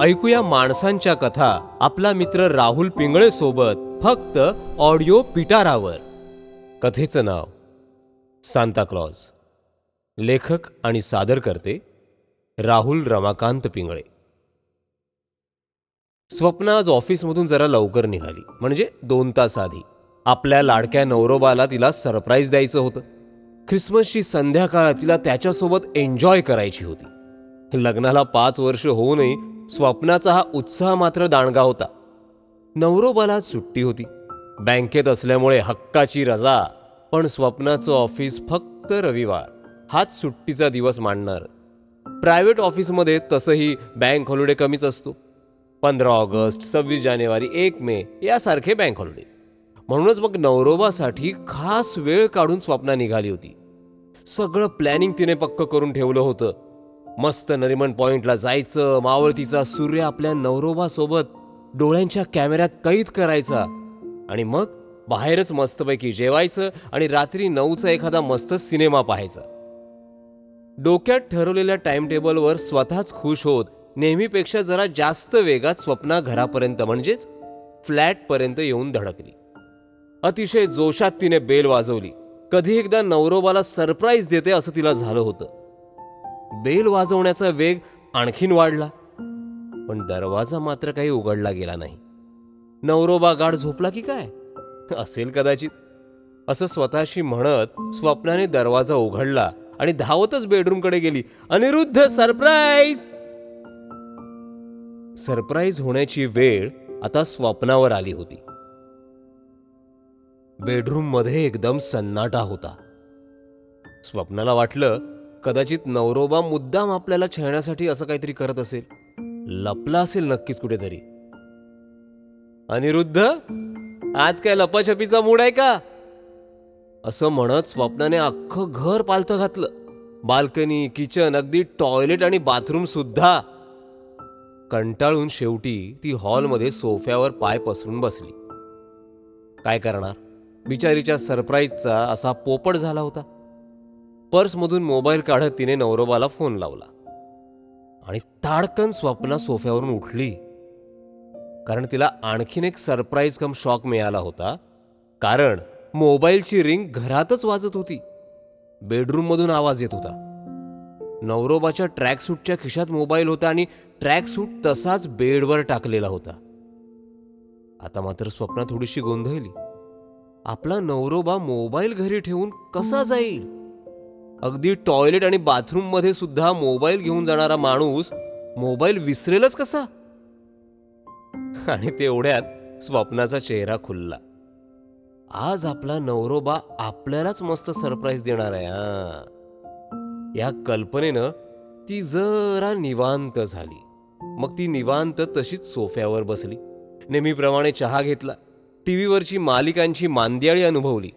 ऐकूया माणसांच्या कथा. आपला मित्र राहुल पिंगळे सोबत फक्त ऑडिओ पिटारावर. कथेचं नाव सांता क्लॉज. लेखक आणि सादर करते राहुल रमाकांत पिंगळे. स्वप्ना आज ऑफिसमधून जरा लवकर निघाली. म्हणजे दोन तास आधी. आपल्या लाडक्या नवरोबाला तिला सरप्राईज द्यायचं होतं. ख्रिसमसची संध्याकाळ तिला त्याच्यासोबत एन्जॉय करायची होती. लग्नाला पाच वर्ष होऊनही स्वप्नाचा हा उत्साह मात्र दाणगा होता. नवरोबाला सुट्टी होती. बँकेत असल्यामुळे हक्काची रजा पण स्वप्नाचं ऑफिस फक्त रविवार हाच सुट्टीचा दिवस मांडणार प्रायव्हेट ऑफिसमध्ये तसंही बँक हॉलिडे कमीच असतो. पंधरा ऑगस्ट सव्वीस जानेवारी एक मे यासारखे बँक हॉलिडे. म्हणूनच मग नवरोबासाठी खास वेळ काढून स्वप्ना निघाली होती. सगळं प्लॅनिंग तिने पक्क करून ठेवलं होतं. मस्त नरिमन पॉइंटला जायचं मावळतीचा सूर्य आपल्या नवरोबासोबत डोळ्यांच्या कॅमेऱ्यात कैद करायचा. आणि मग बाहेरच मस्तपैकी जेवायचं आणि रात्री नऊचा एखादा मस्त सिनेमा पाहायचा. डोक्यात ठरवलेल्या टाइम टेबलवर स्वतःच खुश होत नेहमीपेक्षा जरा जास्त वेगात स्वप्ना घरापर्यंत म्हणजेच फ्लॅटपर्यंत येऊन धडकली. अतिशय जोशात तिने बेल वाजवली. कधी एकदा नवरोबाला सरप्राईज देते असं तिला झालं होतं. बेल वाजवण्याचा वेग आणखीन वाढला. पण दरवाजा मात्र काही उघडला गेला नाही. नवरोबा गाढ झोपला की काय? असेल कदाचित. असं स्वतःशी म्हणत स्वप्नाने दरवाजा उघडला आणि धावतच बेडरूमकडे गेली. अनिरुद्ध सरप्राईज! सरप्राईज होण्याची वेळ आता स्वप्नावर आली होती. बेडरूममध्ये एकदम सन्नाटा होता. स्वप्नाला वाटलं कदाचित नवरोबा मुद्दाम आपल्याला छळण्यासाठी असं काहीतरी करत असेल. लपला असेल नक्कीच कुठेतरी. अनिरुद्ध आज काय लपाछपीचा मूड आहे का? असं म्हणत स्वप्नाने अख्खं घर पालथं घातलं. बाल्कनी किचन अगदी टॉयलेट आणि बाथरूम सुद्धा. कंटाळून शेवटी ती हॉलमध्ये सोफ्यावर पाय पसरून बसली. काय करणार? बिचारीच्या सरप्राईजचा असा पोपट झाला होता. पर्समधून मोबाईल काढत तिने नवरोबाला फोन लावला. आणि ताडकन स्वप्ना सोफ्यावरून उठली. कारण तिला आणखीन एक सरप्राईज कम शॉक मिळाला होता. कारण मोबाईलची रिंग घरातच वाजत होती. बेडरूममधून आवाज येत होता. नवरोबाच्या ट्रॅकसूटच्या खिशात मोबाईल होता आणि ट्रॅकसूट तसाच बेडवर टाकलेला होता. आता मात्र स्वप्ना थोडीशी गोंधळली. आपला नवरोबा मोबाईल घरी ठेवून कसा जाईल? अगदी टॉयलेट आणि बाथरूममध्ये सुद्धा मोबाईल घेऊन जाणारा माणूस मोबाईल विसरेलच कसा? आणि तेवढ्यात स्वप्नाचा चेहरा खुलला. आज आपला नवरोबा आपल्यालाच मस्त सरप्राईज देणार आहे या कल्पनेनं ती जरा निवांत झाली. मग ती निवांत तशीच सोफ्यावर बसली. नेहमीप्रमाणे चहा घेतला. टीव्हीवरची मालिकांची मांदियाळी अनुभवली.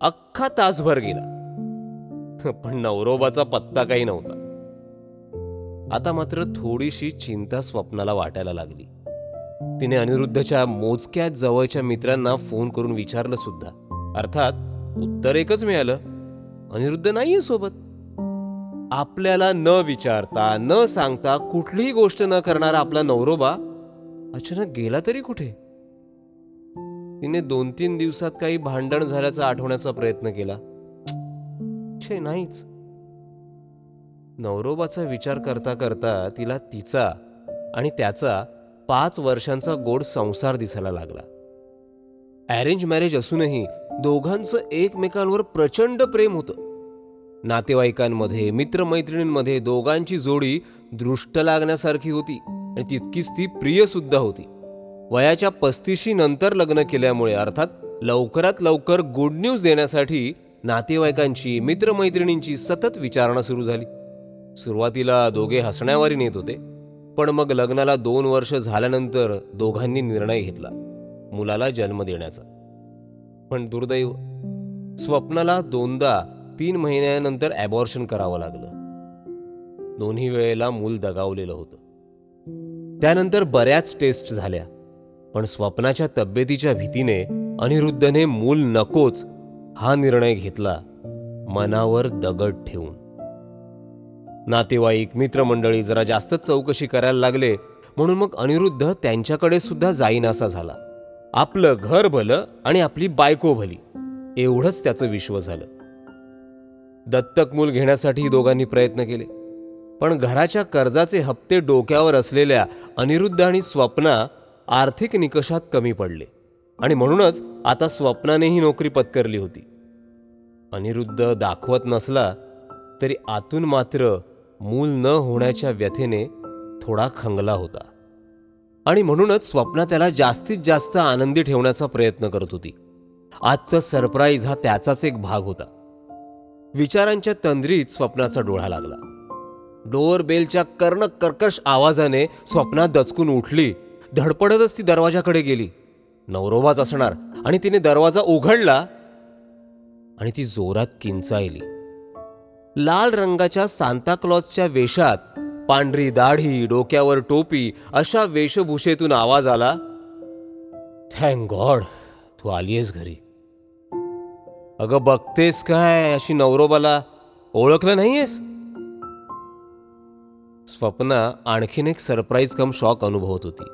अख्खा तासभर गेला. पण नवरोबाचा पत्ता काही नव्हता. आता मात्र थोडीशी चिंता स्वप्नाला वाटायला लागली. तिने अनिरुद्धच्या मोजक्या जवळच्या मित्रांना फोन करून विचारलं सुद्धा. अर्थात उत्तर एकच मिळालं. अनिरुद्ध नाहीये सोबत. आपल्याला न विचारता न सांगता कुठलीही गोष्ट न करणारा आपला नवरोबा अचानक गेला तरी कुठे? तिने दोन तीन दिवसात काही भांडण झाल्याचा आठवण्याचा प्रयत्न केला. विषय नाहीच. नवरोबाचा विचार करता करता तिला तिचा आणि त्याचा पाच वर्षांचा गोड संसार दिसायला लागला. अरेंज मॅरेज असूनही दोघांचं एकमेकांवर प्रचंड प्रेम होतं. नातेवाईकांमध्ये मित्रमैत्रिणींमध्ये दोघांची जोडी दृष्ट लागण्यासारखी होती आणि तितकीच ती प्रियसुद्धा होती. वयाच्या पस्तीशी नंतर लग्न केल्यामुळे अर्थात लवकरात लवकर गुड न्यूज देण्यासाठी नातेवाईकांची मित्रमैत्रिणींची सतत विचारणा सुरू झाली. सुरुवातीला दोघे हसण्यावारी नेत होते पण मग लग्नाला दोन वर्ष झाल्यानंतर दोघांनी निर्णय घेतला मुलाला जन्म देण्याचा. पण दुर्दैव स्वप्नाला दोनदा तीन महिन्यानंतर ॲबॉर्शन करावं लागलं. दोन्ही वेळेला मूल दगावलेलं होतं. त्यानंतर बऱ्याच टेस्ट झाल्या पण स्वप्नाच्या तब्येतीच्या भीतीने अनिरुद्धने मूल नकोच हा निर्णय घेतला मनावर दगड ठेवून. नातेवाईक मित्रमंडळी जरा जास्तच चौकशी करायला लागले म्हणून मग अनिरुद्ध त्यांच्याकडे सुद्धा जाईनासा झाला. आपलं घर भलं आणि आपली बायको भली एवढंच त्याचं विश्व झालं. दत्तक मूल घेण्यासाठी दोघांनी प्रयत्न केले पण घराच्या कर्जाचे हप्ते डोक्यावर असलेल्या अनिरुद्ध आणि स्वप्ना आर्थिक निकषात कमी पडले. आणि म्हणूनच आता स्वप्नानेही नोकरी पत्करली होती. अनिरुद्ध दाखवत नसला तरी आतून मात्र मूल न होण्याच्या व्यथेने थोडा खंगला होता. आणि म्हणूनच स्वप्ना त्याला जास्तीत जास्त आनंदी ठेवण्याचा प्रयत्न करत होती. आजचा सरप्राईज हा त्याचाच एक भाग होता. विचारांच्या तंद्रीत स्वप्नाचा डोळा लागला. डोअर बेलच्या कर्ण कर्कश आवाजाने स्वप्ना दचकून उठली. धडपडतच ती दरवाजाकडे गेली. नवरोबाच असणार. आणि तिने दरवाजा उघडला आणि ती जोरात किंचायली लाल रंगाच्या सांताक्लॉजच्या वेशात पांढरी दाढी डोक्यावर टोपी अशा वेशभूषेतून आवाज आला थँक गॉड तू आलीयस घरी. अगं बघतेस काय अशी नवरोबाला ओळखलं नाहीयेस? स्वप्ना आणखीन एक सरप्राईज कम शॉक अनुभवत होती.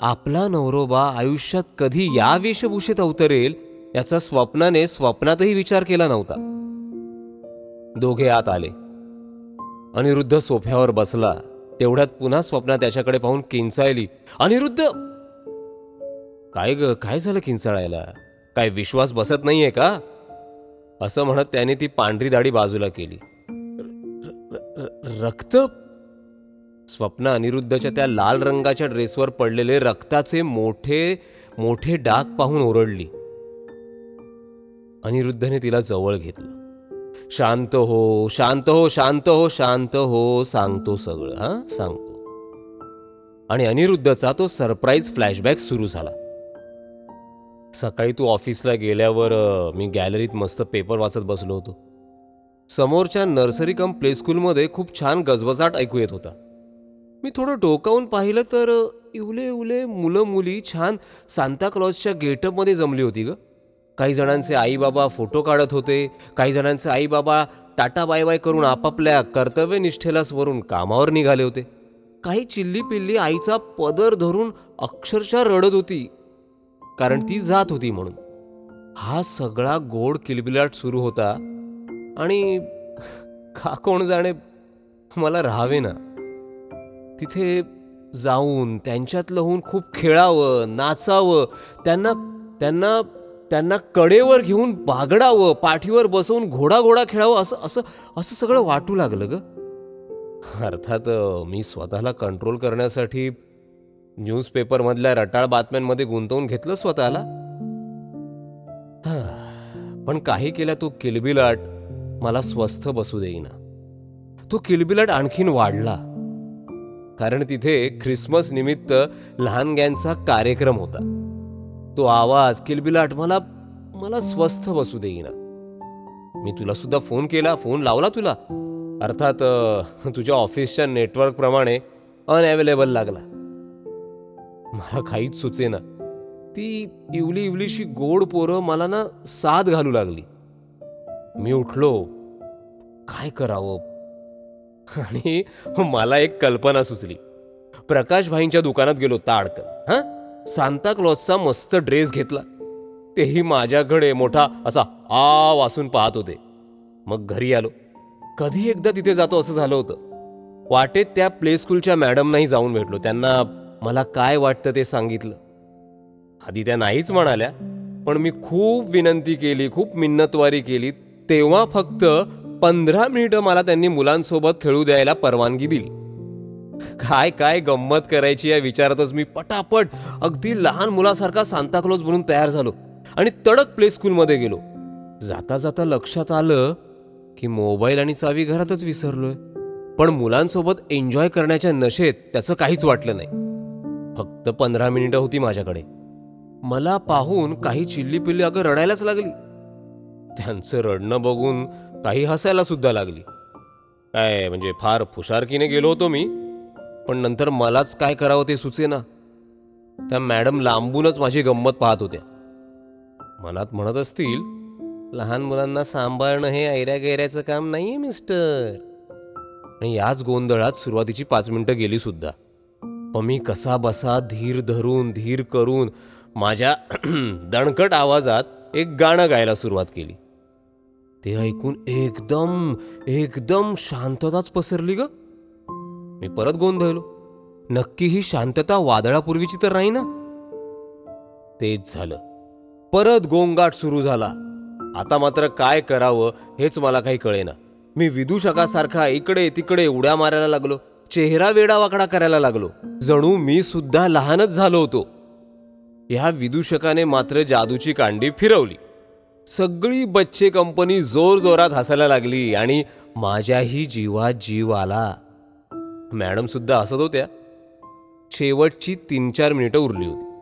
आपला नवरोबा आयुष्यात कधी या वेशभूषेत अवतरेल याचा स्वप्नाने स्वप्नातही विचार केला नव्हता. दोघे आत आले. अनिरुद्ध सोफ्यावर बसला. तेवढ्यात पुन्हा स्वप्ना त्याच्याकडे पाहून किंचाळली. अनिरुद्ध! काय ग काय झालं किंचाळायला? काय विश्वास बसत नाहीये का? असं म्हणत त्याने ती पांढरी दाढी बाजूला केली. र- र- रक्त स्वप्न अनिरुद्धच्या त्या लाल रंगाच्या ड्रेसवर पडलेले रक्ताचे मोठे मोठे डाग पाहून ओरडली. अनिरुद्धने तिला जवळ घेतलं. शांत हो शांत हो शांत हो शांत हो सांगतो सगळं हा सांगतो. आणि अनिरुद्धचा तो सरप्राईज फ्लॅशबॅक सुरू झाला. सकाळी तू ऑफिसला गेल्यावर मी गॅलरीत मस्त पेपर वाचत बसलो होतो. समोरच्या नर्सरी कम प्ले स्कूलमध्ये खूप छान गजबजाट ऐकू येत होता. मी थोडं डोकावून पाहिलं तर इवले इवले मुलं मुली छान सांताक्लॉजच्या गेटअपमध्ये जमली होती ग. काही जणांचे आईबाबा फोटो काढत होते काही जणांचे आईबाबा टाटा बाय बाय करून आपापल्या कर्तव्यनिष्ठेला वरून कामावर निघाले होते. काही चिल्ली पिल्ली आईचा पदर धरून अक्षरशः रडत होती कारण ती जात होती म्हणून. हा सगळा गोड किलबिलाट सुरू होता आणि का कोण जाणे मला राहावे ना. तिथे जाऊन त्यांच्यातलं होऊन खूप खेळावं नाचावं त्यांना त्यांना त्यांना कडेवर घेऊन बागडावं पाठीवर बसवून घोडा घोडा खेळावं असं असं असं सगळं वाटू लागलं ग. अर्थात मी स्वतःला कंट्रोल करण्यासाठी न्यूजपेपरमधल्या रटाळ बातम्यांमध्ये गुंतवून घेतलं स्वतःला. पण काही केल्या तो किलबिलाट मला स्वस्थ बसू देईना. तो किलबिलाट आणखीन वाढला. कारण तिथे ख्रिसमस निमित्त लहानग्यांचा कार्यक्रम होता. तो आवाज किलबिलाट मला मला स्वस्थ बसू देईना. मी तुला सुद्धा फोन केला फोन लावला तुला. अर्थात तुझ्या ऑफिसच्या नेटवर्कप्रमाणे अनअवेलेबल लागला. मला काहीच सुचेना. ती इवली इवलीशी गोड पोरं मला ना साथ घालू लागली. मी उठलो. काय करावं? आणि मला एक कल्पना सुचली. प्रकाशभाईंच्या दुकानात गेलो ताडकन. हा? सांताक्लॉजचा मस्त ड्रेस घेतला. तेही माझ्याकडे मोठा असा आ वासून पाहत होते. मग घरी आलो. कधी एकदा तिथे जातो असं झालं होतं. वाटेत त्या प्ले स्कूलच्या मॅडमनाही जाऊन भेटलो. त्यांना मला काय वाटतं ते सांगितलं. आधी त्या नाहीच म्हणाल्या पण मी खूप विनंती केली खूप मिन्नतवारी केली. तेव्हा फक्त पंधरा मिनिटं मला त्यांनी मुलांसोबत खेळू द्यायला परवानगी दिली. काय काय गंमत करायची या विचारातच मी पटापट अगदी लहान मुलासारखा सांताक्लॉज म्हणून तयार झालो आणि तडक प्ले स्कूलमध्ये गेलो. जाता जाता लक्षात आलं की मोबाईल आणि चावी घरातच विसरलोय. पण मुलांसोबत एन्जॉय करण्याच्या नशेत त्याचं काहीच वाटलं नाही. फक्त पंधरा मिनिटं होती माझ्याकडे. मला पाहून काही चिल्ली पिल्ली अगं रडायलाच लागली. त्यांचं रडणं बघून काही हसायला सुद्धा लागली. काय म्हणजे फार फुशारकीने गेलो होतो मी पण नंतर मलाच काय करावं ते सुचेना. त्या मॅडम लांबूनच माझी गंमत पाहत होत्या. मनात म्हणत असतील लहान मुलांना सांभाळणं हे ऐऱ्या गैऱ्याचं काम आहे मिस्टर. आणि याच गोंधळात सुरुवातीची पाच मिनटं गेली सुद्धा. मग मी कसा बसा धीर धरून धीर करून माझ्या दणकट आवाजात एक गाणं गायला सुरुवात केली. ते ऐकून एकदम एकदम शांतताच पसरली ग. मी परत गोंधळलो. नक्की ही शांतता वादळापूर्वीची तर नाही ना? तेच झालं. परत गोंगाट सुरू झाला. आता मात्र काय करावं हेच मला काही कळेना. मी विदूषकासारखा इकडे तिकडे उड्या मारायला लागलो. चेहरा वेडावाकडा करायला लागलो. जणू मी सुद्धा लहानच झालो होतो. ह्या विदूषकाने मात्र जादूची कांडी फिरवली. सगळी बच्चे कंपनी जोर जोरात हसायला लागली आणि माझ्याही जीवात जीव आला. मॅडम सुद्धा हसत होत्या. शेवटची तीन चार मिनिटं उरली होती.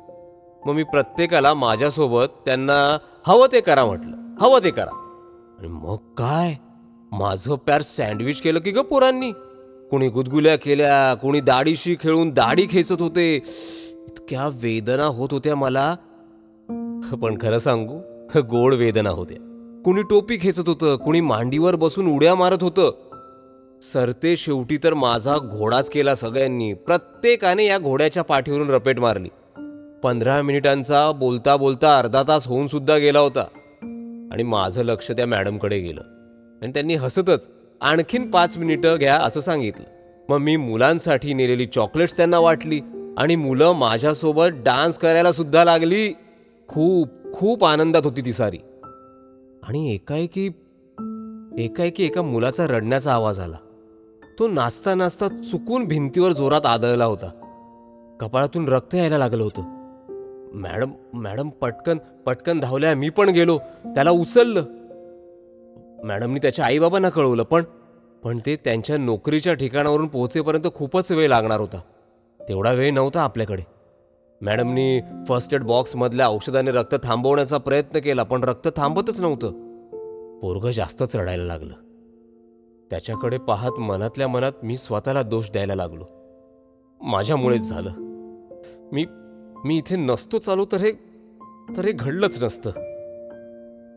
मग मी प्रत्येकाला माझ्यासोबत त्यांना हवं ते करा म्हटलं. हवं ते करा. आणि मग काय? माझं प्यार सँडविच केलं की ग पोरांनी? कुणी गुदगुल्या केल्या कुणी दाढीशी खेळून दाढी खेचत होते. इतक्या वेदना होत होत्या मला. पण खरं सांगू गोड वेदना होत्या कुणी टोपी खेचत होतं कुणी मांडीवर बसून उड्या मारत होतं. सरते शेवटी तर माझा घोडाच केला सगळ्यांनी. प्रत्येकाने या घोड्याच्या पाठीवरून रपेट मारली. पंधरा मिनिटांचा बोलता बोलता अर्धा तास होऊन सुद्धा गेला होता. आणि माझं लक्ष त्या मॅडमकडे गेलं. आणि त्यांनी हसतच आणखीन पाच मिनिटं घ्या असं सांगितलं. मग मी मुलांसाठी नेलेली चॉकलेट्स त्यांना वाटली आणि मुलं माझ्यासोबत डान्स करायला सुद्धा लागली. खूप खूप आनंदात होती ती सारी. आणि एकाएकी एकाएकी एका मुलाचा रडण्याचा आवाज आला. तो नाचता नाचता चुकून भिंतीवर जोरात आदळला होता. कपाळातून रक्त यायला लागलं होतं. मॅडम मॅडम पटकन पटकन धावल्या मी पण गेलो. त्याला उचललं. मॅडमनी त्याच्या आईबाबांना कळवलं पण पण ते त्यांच्या नोकरीच्या ठिकाणावरून पोहोचेपर्यंत खूपच वेळ लागणार होता. तेवढा वेळ नव्हता आपल्याकडे. मॅडमनी फर्स्ट एड बॉक्समधल्या औषधाने रक्त थांबवण्याचा प्रयत्न केला पण रक्त थांबतच नव्हतं. पोरगं जास्तच रडायला लागलं. त्याच्याकडे पाहत मनातल्या मनात मी स्वतःला दोष द्यायला लागलो. माझ्यामुळेच झालं. मी मी इथे नसतो चालू तर हे तर हे घडलंच नसतं.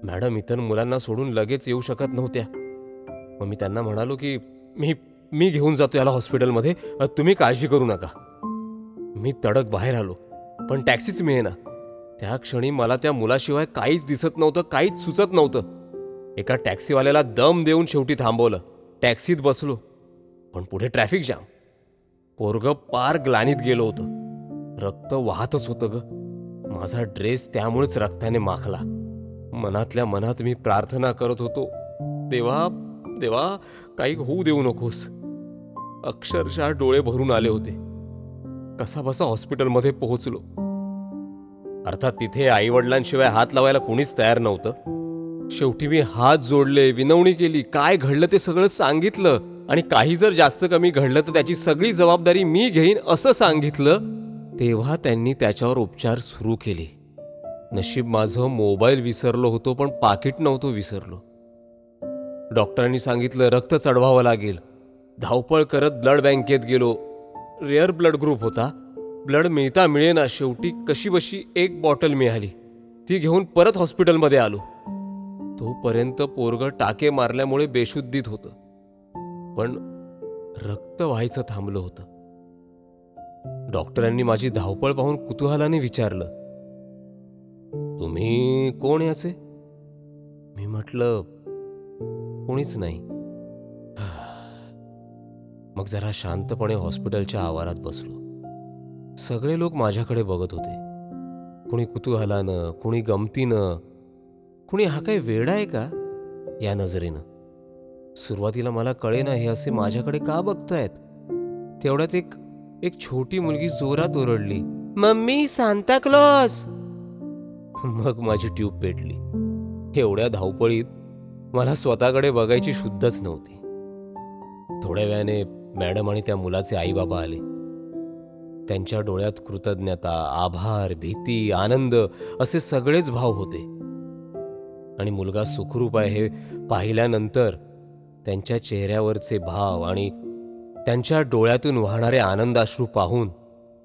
मॅडम इतर मुलांना सोडून लगेच येऊ शकत नव्हत्या. मग मी त्यांना म्हणालो की मी मी घेऊन जातो याला हॉस्पिटलमध्ये. तुम्ही काळजी करू नका. मी तडक बाहेर आलो. पण टॅक्सीच मिळेना. त्या क्षणी मला त्या मुलाशिवाय काहीच दिसत नव्हतं काहीच सुचत नव्हतं. एका टॅक्सीवाल्याला दम देऊन शेवटी थांबवलं. टॅक्सीत बसलो पण पुढे ट्रॅफिक जाम. पोरग पार ग्लानीत गेलो होतं. रक्त वाहतच होतं ग. माझा ड्रेस त्यामुळेच रक्ताने माखला. मनातल्या मनात मी प्रार्थना करत होतो देवा देवा काही होऊ देऊ नकोस. अक्षरशः डोळे भरून आले होते. कसा बसा हॉस्पिटलमध्ये पोहोचलो? अर्थात तिथे आई वडिलांशिवाय हात लावायला कोणीच तयार नव्हतं. शेवटी मी हात जोडले विनवणी केली काय घडलं ते सगळं सांगितलं आणि काही जर जास्त कमी घडलं तर त्याची सगळी जबाबदारी मी घेईन असं सांगितलं तेव्हा त्यांनी त्याच्यावर उपचार सुरू केले. नशीब माझं मोबाईल विसरलो होतो पण पाकिट नव्हतो विसरलो. डॉक्टरांनी सांगितलं रक्त चढवावं लागेल. धावपळ करत ब्लड बँकेत गेलो. रेअर ब्लड ग्रुप होता. ब्लड मिळता मिळेना शेवटी कशी बशी एक बॉटल मिळाली. ती घेऊन परत हॉस्पिटलमध्ये आलो. तोपर्यंत पोरगं टाके मारल्यामुळे बेशुद्धीत होतं. पण रक्त व्हायचं थांबलं होतं. डॉक्टरांनी माझी धावपळ पाहून कुतूहलाने विचारलं तुम्ही कोण याचे? मी म्हटलं कोणीच नाही. मग जरा शांतपणे हॉस्पिटलच्या आवारात बसलो. सगळे लोक माझ्याकडे बघत होते. कुणी कुतूहलानं कुणी गमतीनं कुणी हा काही वेडा आहे का? या नजरेनं. सुरुवातीला मला कळेना हे असे माझ्याकडे का बघतायत? तेवढ्यात एक एक छोटी मुलगी जोरात ओरडली मम्मी सांता क्लॉस मग माझी ट्यूब पेटली. एवढ्या धावपळीत मला स्वतःकडे बघायची शुद्धच नव्हती. थोड्या वेळाने मॅडम आणि त्या मुलाचे आईबाबा आले. त्यांच्या डोळ्यात कृतज्ञता आभार भीती आनंद असे सगळेच भाव होते. आणि मुलगा सुखरूप आहे हे पाहिल्यानंतर त्यांच्या चेहऱ्यावरचे भाव आणि त्यांच्या डोळ्यातून वाहणारे आनंदाश्रू पाहून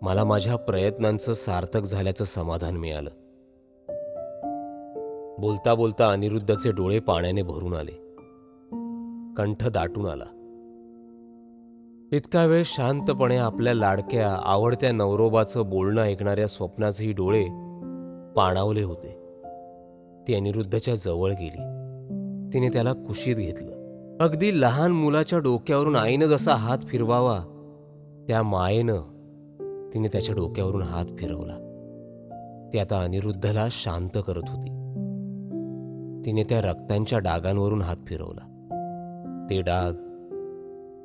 मला माझ्या प्रयत्नांचं सार्थक झाल्याचं समाधान मिळालं. बोलता बोलता अनिरुद्धचे डोळे पाण्याने भरून आले. कंठ दाटून आला. इतका वेळ शांतपणे आपल्या लाडक्या आवडत्या नवरोबाचं बोलणं ऐकणाऱ्या स्वप्नाचेही डोळे पाणावले होते. ती अनिरुद्धच्या जवळ गेली. तिने त्याला कुशीत घेतलं. अगदी लहान मुलाच्या डोक्यावरून आईनं जसा हात फिरवावा त्या मायेनं तिने त्याच्या डोक्यावरून हात फिरवला. ती आता अनिरुद्धला शांत करत होती. तिने त्या रक्तांच्या डागांवरून हात फिरवला. ते डाग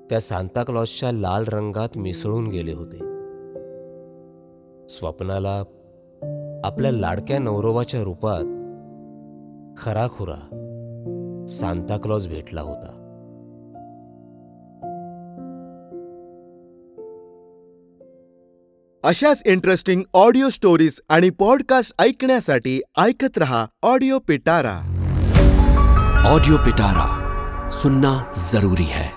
त्या सांताक्लॉसच्या लाल रंगात मिसळून गेले होते. स्वप्नाला आपल्या लाडक्या नवरोबाच्या रूपात खराखुरा सांताक्लॉज भेटला होता. अशाच इंटरेस्टिंग ऑडिओ स्टोरीज आणि पॉडकास्ट ऐकण्यासाठी ऐकत रहा ऑडिओ पिटारा. ऑडियो पिटारा सुनना जरूरी है।